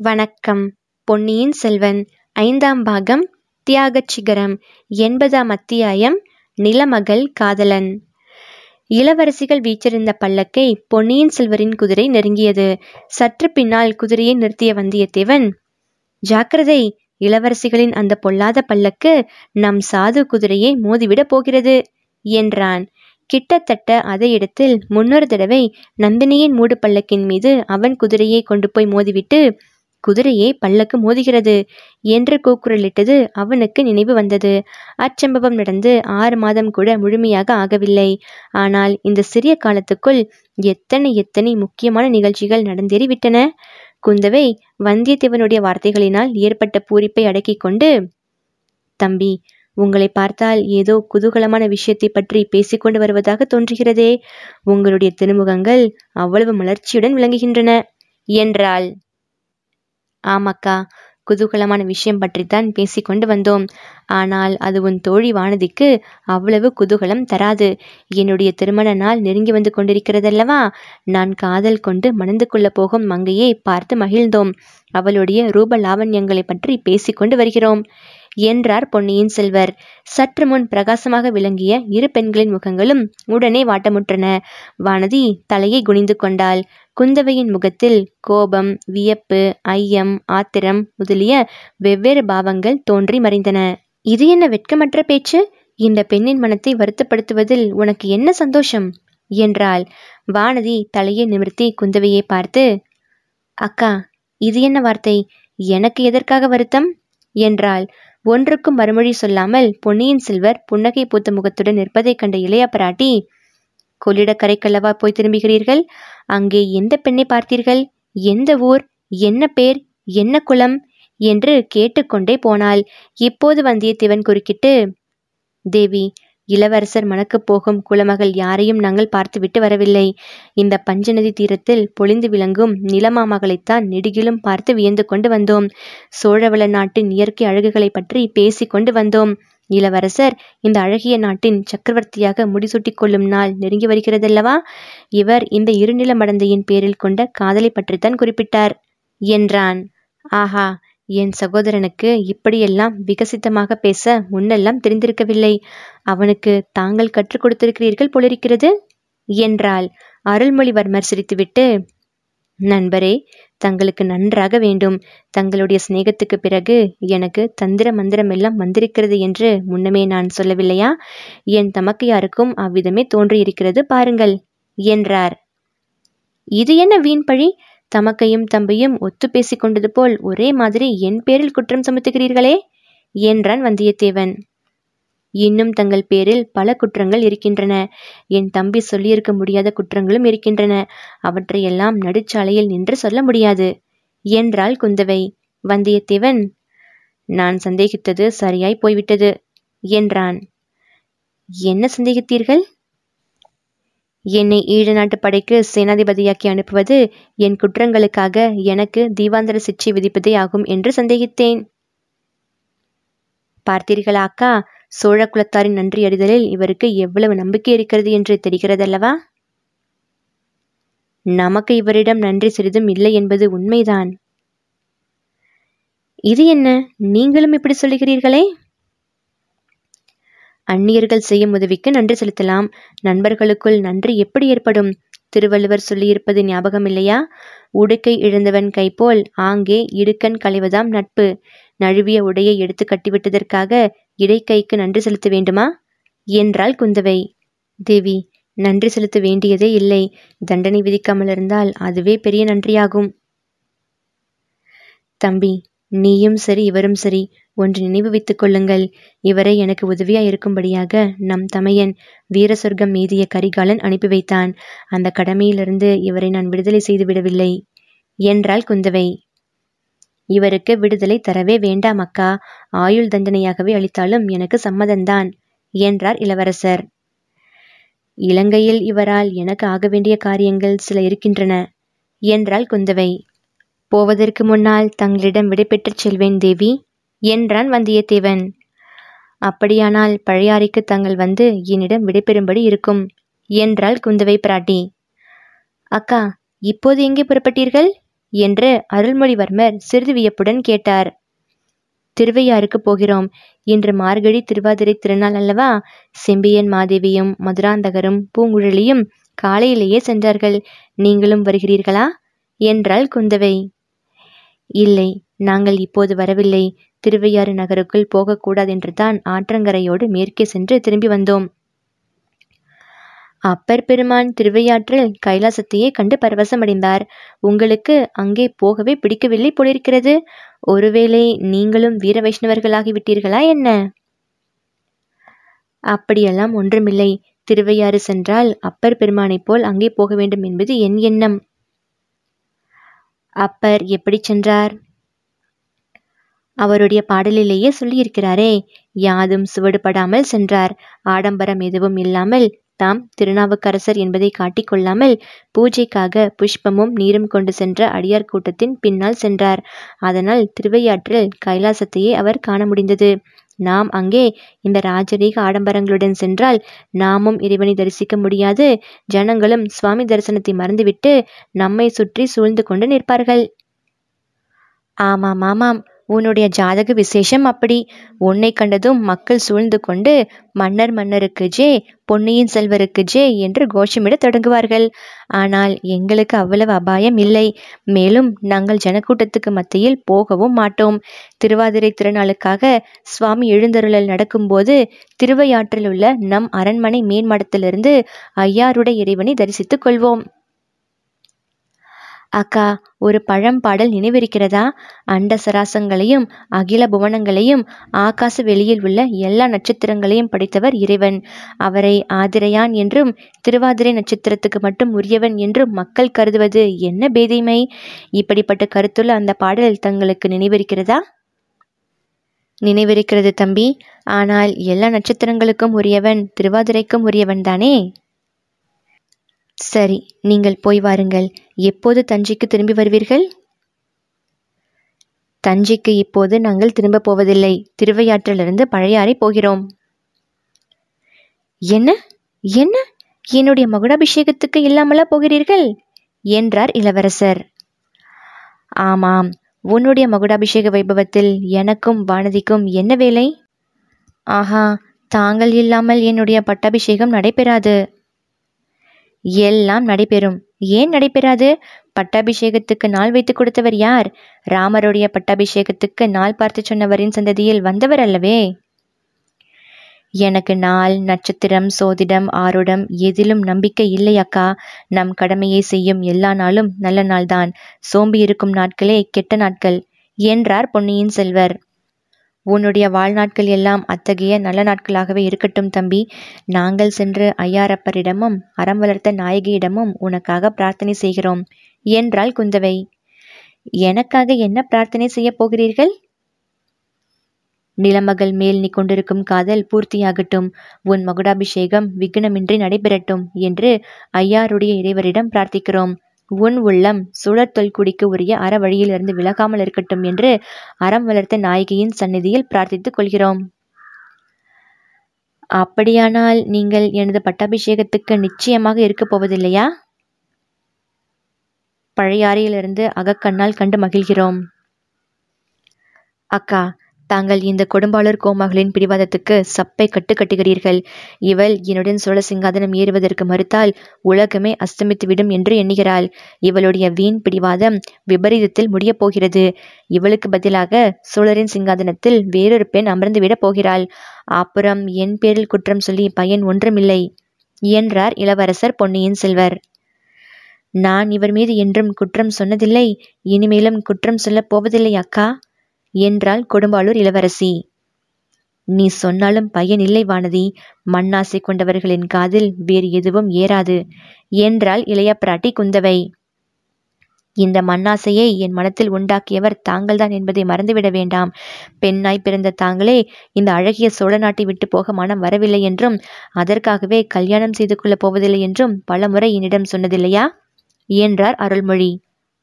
வணக்கம். பொன்னியின் செல்வன் ஐந்தாம் பாகம் தியாகச் சிகரம் எண்பதாம் அத்தியாயம் நிலமகள் காதலன். இளவரசிகள் வீற்றிருந்த பல்லக்கை பொன்னியின் செல்வரின் குதிரை நெருங்கியது. சற்று பின்னால் குதிரையை நிறுத்திய வந்தியத்தேவன் ஜாக்கிரதை இளவரசிகளின் அந்த பொல்லாத பல்லக்கு நம் சாது குதிரையை மோதிவிடப் போகிறது என்றான். கிட்டத்தட்ட அதே இடத்தில் முன்னொரு தடவை நந்தினியின் மூடு பல்லக்கின் மீது அவன் குதிரையை கொண்டு போய் மோதிவிட்டு குதிரையை பல்லக்கு மோதுகிறது என்று கூக்குரலிட்டது அவனுக்கு நினைவு வந்தது. அச்சம்பவம் நடந்து ஆறு மாதம் கூட முழுமையாக ஆகவில்லை. ஆனால் இந்த சிறிய காலத்துக்குள் எத்தனை எத்தனை முக்கியமான நிகழ்ச்சிகள் நடந்தேறிவிட்டன? குந்தவை வந்தியத்தேவனுடைய வார்த்தைகளினால் ஏற்பட்ட பூரிப்பை அடக்கிக் கொண்டு தம்பி உங்களை பார்த்தால் ஏதோ குதூகலமான விஷயத்தை பற்றி பேசிக்கொண்டு வருவதாக தோன்றுகிறதே. உங்களுடைய திருமுகங்கள் அவ்வளவு மலர்ச்சியுடன் விளங்குகின்றன என்றாள். ஆமாக்கா. குதூகலமான விஷயம் பற்றித்தான் பேசிக்கொண்டு வந்தோம். ஆனால் அது உன் தோழி வானதிக்கு அவ்வளவு குதூகலம் தராது. என்னுடைய திருமண நாள் நெருங்கி வந்து கொண்டிருக்கிறதல்லவா? நான் காதல் கொண்டு மணந்து கொள்ளப் போகும் மங்கையை பார்த்து மகிழ்ந்தோம். அவளுடைய ரூப லாவண்யங்களை பற்றி பேசிக்கொண்டு வருகிறோம். என்றார் பொன்னியின் செல்வர். சற்று முன் பிரகாசமாக விளங்கிய இரு பெண்களின் முகங்களும் உடனே வாட்டமுற்றன. வானதி தலையை குனிந்து கொண்டாள். குந்தவையின் முகத்தில் கோபம் வியப்பு ஐயம் ஆத்திரம் முதலிய வெவ்வேறு பாவங்கள் தோன்றி மறைந்தன. இது என்ன வெட்கமற்ற பேச்சு? இந்த பெண்ணின் மனத்தை வருத்தப்படுத்துவதில் உனக்கு என்ன சந்தோஷம்? என்றாள். வானதி தலையை நிமிர்த்தி குந்தவையை பார்த்து அக்கா இது என்ன வார்த்தை? எனக்கு எதற்காக வருத்தம்? என்றாள். ஒன்றுக்கும் மறுமொழி சொல்லாமல் பொன்னியின் செல்வர் புன்னகை பூத்த முகத்துடன் நிற்பதைக் கண்ட இளைய பிராட்டி கொள்ளிடக்கரைக்கல்லவா போய் திரும்புகிறீர்கள்? அங்கே எந்த பெண்ணை பார்த்தீர்கள்? எந்த ஊர்? என்ன பேர்? என்ன குலம்? என்று கேட்டுக்கொண்டே போனாள். இப்போது வந்தியத்தேவன் குறுக்கிட்டு தேவி இளவரசர் மணக்கப் போகும் குலமகள் யாரையும் நாங்கள் பார்த்துவிட்டு வரவில்லை. இந்த பஞ்சநதி தீரத்தில் பொழிந்து விளங்கும் நிலமாமகளைத்தான் நெடுகிலும் பார்த்து வியந்து கொண்டு வந்தோம். சோழவள நாட்டின் இயற்கை அழகுகளை பற்றி பேசிக் கொண்டு வந்தோம். இளவரசர் இந்த அழகிய நாட்டின் சக்கரவர்த்தியாக முடிசூட்டிக் கொள்ளும் நாள் நெருங்கி வருகிறதல்லவா? இவர் இந்த இருநில மடந்தையின் பேரில் கொண்ட காதலை பற்றித்தான் குறிப்பிட்டார் என்றான். ஆஹா என் சகோதரனுக்கு இப்படியெல்லாம் விகசித்தமாக பேச முன்னெல்லாம் தெரிந்திருக்கவில்லை. அவனுக்கு தாங்கள் கற்றுக் கொடுத்திருக்கிறீர்கள் போலிருக்கிறது? என்றாள். அருள்மொழிவர்மர் சிரித்துவிட்டு நண்பரே தங்களுக்கு நன்றாக வேண்டும். தங்களுடைய சிநேகத்துக்கு பிறகு எனக்கு தந்திர மந்திரம் எல்லாம் வந்திருக்கிறது என்று முன்னமே நான் சொல்லவில்லையா? என் தமக்கையாருக்கும் அவ்விதமே தோன்றியிருக்கிறது பாருங்கள் என்றார். இது என்ன வீண் பழி தமக்கையும் தம்பியும் ஒத்து பேசிக் கொண்டது போல் ஒரே மாதிரி என் பேரில் குற்றம் சுமத்துகிறீர்களே? என்றான் வந்தியத்தேவன். இன்னும் தங்கள் பேரில் பல குற்றங்கள் இருக்கின்றன. என் தம்பி சொல்லியிருக்க முடியாத குற்றங்களும் இருக்கின்றன. அவற்றையெல்லாம் நடுச்சாலையில் நின்று சொல்ல முடியாது என்றாள் குந்தவை. வந்தியத்தேவன் நான் சந்தேகித்தது சரியாய் போய்விட்டது என்றான். என்ன சந்தேகித்தீர்கள்? என்னை ஈழ நாட்டு படைக்கு சேனாதிபதியாக்கி அனுப்புவது என் குற்றங்களுக்காக எனக்கு தீவாந்தர சிக்ஷை விதிப்பதே ஆகும் என்று சந்தேகித்தேன். பார்த்தீர்களா அக்கா? சோழ குலத்தாரின் நன்றி அறிதலில் இவருக்கு எவ்வளவு நம்பிக்கை இருக்கிறது என்று தெரிகிறதல்லவா? நமக்கு இவரிடம் நன்றி சிறிதும் இல்லை என்பது உண்மைதான். இது என்ன? நீங்களும் இப்படி சொல்லுகிறீர்களே? அந்நியர்கள் செய்யும் உதவிக்கு நன்றி செலுத்தலாம். நண்பர்களுக்குள் நன்றி எப்படி ஏற்படும்? திருவள்ளுவர் சொல்லியிருப்பது ஞாபகம் இல்லையா? உடுக்கை இழந்தவன் கைபோல் ஆங்கே இடுக்கண் களைவதாம் நட்பு. நழுவிய உடையை எடுத்து கட்டிவிட்டதற்காக இடைக்கைக்கு நன்றி செலுத்த வேண்டுமா? என்றாள் குந்தவை. தேவி நன்றி செலுத்த வேண்டியதே இல்லை. தண்டனை விதிக்காமல் இருந்தால் அதுவே பெரிய நன்றியாகும். தம்பி நீயும் சரி இவரும் சரி. ஒன்று நினைவு வைத்துக் கொள்ளுங்கள். இவரை எனக்கு உதவியாய் இருக்கும்படியாக நம் தமையன் வீர சொர்க்கம் மீதிய கரிகாலன் அனுப்பி வைத்தான். அந்த கடமையிலிருந்து இவரை நான் விடுதலை செய்து விடவில்லை. என்றாள் குந்தவை. இவருக்கு விடுதலை தரவே வேண்டாம் அக்கா. ஆயுள் தண்டனையாகவே அளித்தாலும் எனக்கு சம்மதந்தான் என்றார் இளவரசர். இலங்கையில் இவரால் எனக்கு ஆக வேண்டிய காரியங்கள் சில இருக்கின்றன என்றாள் குந்தவை. போவதற்கு முன்னால் தங்களிடம் விடைபெற்றுச் செல்வேன் தேவி என்றான் வந்தியத்தேவன். அப்படியானால் பழையாறைக்கு தாங்கள் வந்து என்னிடம் விடைபெறும்படி இருக்கும் என்றாள் குந்தவை பிராட்டி. அக்கா இப்போது எங்கே புறப்பட்டீர்கள்? என்று அருள்மொழிவர்மர் சிறிது வியப்புடன் கேட்டார். திருவையாருக்கு போகிறோம். இன்று மார்கழி திருவாதிரை திருநாள் அல்லவா? செம்பியன் மாதேவியும் மதுராந்தகரும் பூங்குழலியும் காலையிலேயே சென்றார்கள். நீங்களும் வருகிறீர்களா? என்றாள் குந்தவை. இல்லை நாங்கள் இப்போது வரவில்லை. திருவையாறு நகருக்குள் போகக்கூடாதென்றுதான் ஆற்றங்கரையோடு மேற்கே சென்று திரும்பி வந்தோம். அப்பர் பெருமான் திருவையாற்றில் கைலாசத்தையே கண்டு பரவசமடைந்தார். உங்களுக்கு அங்கே போகவே பிடிக்கவில்லை போலிருக்கிறது. ஒருவேளை நீங்களும் வீர வைஷ்ணவர்களாகிவிட்டீர்களா என்ன? அப்படியெல்லாம் ஒன்றுமில்லை. திருவையாறு சென்றால் அப்பர் பெருமானைப் போல் அங்கே போக வேண்டும் என்பது என் எண்ணம். அப்பர் எப்படி சென்றார்? அவருடைய பாடலிலேயே சொல்லியிருக்கிறாரே யாதும் சுவடுபடாமல் சென்றார். ஆடம்பரம் எதுவும் இல்லாமல் தாம் திருநாவுக்கரசர் என்பதை காட்டிக்கொள்ளாமல் பூஜைக்காக புஷ்பமும் நீரும் கொண்டு சென்ற அடியார் கூட்டத்தின் பின்னால் சென்றார். அதனால் திருவையாற்றில் கைலாசத்தையே அவர் காண முடிந்தது. நாம் அங்கே இந்த ராஜரீக ஆடம்பரங்களுடன் சென்றால் நாமும் இறைவனை தரிசிக்க முடியாது. ஜனங்களும் சுவாமி தரிசனத்தை மறந்துவிட்டு நம்மை சுற்றி சூழ்ந்து கொண்டு நிற்பார்கள். ஆமாம் ஆமாம். உன்னுடைய ஜாதக விசேஷம் அப்படி. உன்னை கண்டதும் மக்கள் சூழ்ந்து கொண்டு மன்னர் மன்னருக்கு ஜே பொன்னியின் செல்வருக்கு ஜே என்று கோஷமிடத் தொடங்குவார்கள். ஆனால் எங்களுக்கு அவ்வளவு அபாயம் இல்லை. மேலும் நாங்கள் ஜனக்கூட்டத்துக்கு மத்தியில் போகவும் மாட்டோம். திருவாதிரை திருநாளுக்காக சுவாமி எழுந்தருளல் நடக்கும்போது திருவையாற்றில் உள்ள நம் அரண்மனை மேன்மடத்திலிருந்து ஐயாருடைய இறைவனை தரிசித்துக் கொள்வோம். அக்கா ஒரு பழம்பாடல் நினைவிருக்கிறதா? அண்ட சராசங்களையும் அகில புவனங்களையும் ஆகாச வெளியில் உள்ள எல்லா நட்சத்திரங்களையும் படைத்தவர் இறைவன். அவரை ஆதிரையான் என்றும் திருவாதிரை நட்சத்திரத்துக்கு மட்டும் உரியவன் என்றும் மக்கள் கருதுவது என்ன பேதைமை? இப்படிப்பட்ட கருத்துள்ள அந்த பாடல் தங்களுக்கு நினைவிருக்கிறதா? நினைவிருக்கிறது தம்பி. ஆனால் எல்லா நட்சத்திரங்களுக்கும் உரியவன் திருவாதிரைக்கும் உரியவன் தானே சரி நீங்கள் போய் வாருங்கள். எப்போது தஞ்சைக்கு திரும்பி வருவீர்கள்? தஞ்சைக்கு இப்போது நாங்கள் திரும்ப போவதில்லை. திருவையாற்றிலிருந்து பழையாறை போகிறோம். என்ன? என்ன? என்னுடைய மகுடாபிஷேகத்துக்கு இல்லாமலா போகிறீர்கள்? என்றார் இளவரசர். ஆமாம் உன்னுடைய மகுடாபிஷேக வைபவத்தில் எனக்கும் வானதிக்கும் என்ன வேலை? ஆஹா தாங்கள் இல்லாமல் என்னுடைய பட்டாபிஷேகம் நடைபெறாது. எல்லாம் நடைபெறும். ஏன் நடைபெறாது? பட்டாபிஷேகத்துக்கு நாள் வைத்து கொடுத்தவர் யார்? ராமருடைய பட்டாபிஷேகத்துக்கு நாள் பார்த்து சொன்னவரின் சந்ததியில் வந்தவர் அல்லவே. எனக்கு நாள் நட்சத்திரம் சோதிடம் ஆருடம் எதிலும் நம்பிக்கை இல்லை அக்கா. நம் கடமையை செய்யும் எல்லா நாளும் நல்ல நாள்தான். சோம்பி இருக்கும் நாட்களே கெட்ட நாட்கள். என்றார் பொன்னியின் செல்வர். உன்னுடைய வாழ்நாட்கள் எல்லாம் அத்தகைய நல்ல நாட்களாகவே இருக்கட்டும் தம்பி. நாங்கள் சென்று ஐயாரப்பரிடமும் அறம் வளர்த்த நாயகியிடமும் உனக்காக பிரார்த்தனை செய்கிறோம். என்றாள் குந்தவை. எனக்காக என்ன பிரார்த்தனை செய்யப் போகிறீர்கள்? நிலமகள் மேல் நீ கொண்டிருக்கும் காதல் பூர்த்தியாகட்டும். உன் மகுடாபிஷேகம் விக்னமின்றி நடைபெறட்டும் என்று ஐயாருடைய இறைவரிடம் பிரார்த்திக்கிறோம். உன் உள்ளம் சுழற் தொல்குடிக்கு உரிய அற வழியிலிருந்து விலகாமல் இருக்கட்டும் என்று அறம் வளர்த்த நாயகியின் சந்நிதியில் பிரார்த்தித்துக் கொள்கிறோம். அப்படியானால் நீங்கள் எனது பட்டாபிஷேகத்துக்கு நிச்சயமாக இருக்கப் போவதில்லையா? பழையாறையிலிருந்து அகக்கண்ணால் கண்டு மகிழ்கிறோம். அக்கா தாங்கள் இந்த கொடும்பாளூர் கோமகளின் பிடிவாதத்துக்கு சப்பை கட்டு கட்டுகிறீர்கள். இவள் என்னுடன் சோழ சிங்காதனம் ஏறுவதற்கு மறுத்தால் உலகமே அஸ்தமித்துவிடும் என்று எண்ணுகிறாள். இவளுடைய வீண் பிடிவாதம் விபரீதத்தில் முடியப் போகிறது. இவளுக்கு பதிலாக சோழரின் சிங்காதனத்தில் வேறொரு பெண் அமர்ந்துவிடப் போகிறாள். அப்புறம் என் பேரில் குற்றம் சொல்லி பயன் ஒன்றுமில்லை என்றார் இளவரசர் பொன்னியின் செல்வர். நான் இவர் மீது என்றும் குற்றம் சொன்னதில்லை இனிமேலும் குற்றம் சொல்லப் போவதில்லை அக்கா. என்றாள் கொடும்பாளூர் இளவரசி. நீ சொன்னாலும் பயன் இல்லை வானதி. மண்ணாசை கொண்டவர்களின் காதில் வேறு எதுவும் ஏறாது என்றாள் இளைய பிராட்டி குந்தவை. இந்த மண்ணாசையை என் மனத்தில் உண்டாக்கியவர் தாங்கள்தான் என்பதை மறந்துவிட வேண்டாம். பெண்ணாய் பிறந்த தாங்களே இந்த அழகிய சோழ நாட்டை விட்டு போக மனம் வரவில்லை என்றும் அதற்காகவே கல்யாணம் செய்து கொள்ளப் போவதில்லை என்றும் பலமுறை என்னிடம் சொன்னதில்லையா? என்றார் அருள்மொழி.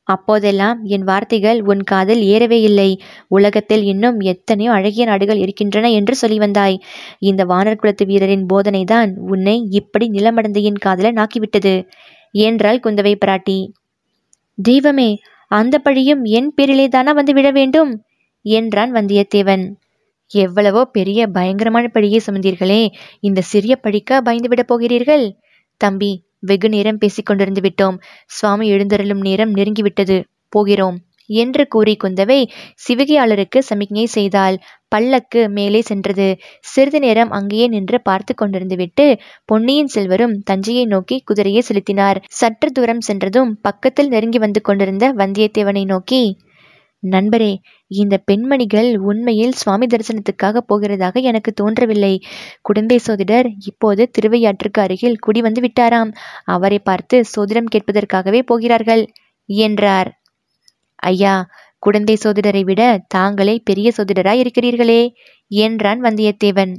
அப்போதெல்லாம் என் வார்த்தைகள் உன் காதில் ஏறவே இல்லை. உலகத்தில் இன்னும் எத்தனையோ அழகிய நாடுகள் இருக்கின்றன என்று சொல்லி வந்தாய். இந்த வானர் குலத்து வீரரின் போதனைதான் உன்னை இப்படி நிலமடந்தையின் காதல நாக்கிவிட்டது. என்றாள் குந்தவை பிராட்டி. தெய்வமே அந்த பழியும் என் பேரிலே தானா வந்து விட வேண்டும்? என்றான் வந்தியத்தேவன். எவ்வளவோ பெரிய பயங்கரமான பழியை சுமந்தீர்களே இந்த சிறிய பழிக்கா பயந்து விடப் போகிறீர்கள்? தம்பி வெகு நேரம் பேசிக் கொண்டிருந்து விட்டோம். சுவாமி எழுந்தருளும் நேரம் நெருங்கிவிட்டது. போகிறோம். என்று கூறி குந்தவை சிவிகையாளருக்கு சமிக்ஞை செய்தாள். பல்லக்கு மேலே சென்றது. சிறிது நேரம் அங்கேயே நின்று பார்த்து கொண்டிருந்துவிட்டு பொன்னியின் செல்வரும் தஞ்சையை நோக்கி குதிரையை செலுத்தினார். சற்று தூரம் சென்றதும் பக்கத்தில் நெருங்கி வந்து கொண்டிருந்த வந்தியத்தேவனை நோக்கி நண்பரே இந்த பெண்மணிகள் உண்மையில் சுவாமி தரிசனத்துக்காக போகிறதாக எனக்கு தோன்றவில்லை. குடந்தை சோதிடர் இப்போது திருவையாற்றுக்கு அருகில் குடி வந்து விட்டாராம். அவரை பார்த்து சோதிடம் கேட்பதற்காகவே போகிறார்கள் என்றார். ஐயா குடந்தை சோதிடரை விட தாங்களே பெரிய சோதிடராய் இருக்கிறீர்களே என்றான் வந்தியத்தேவன்.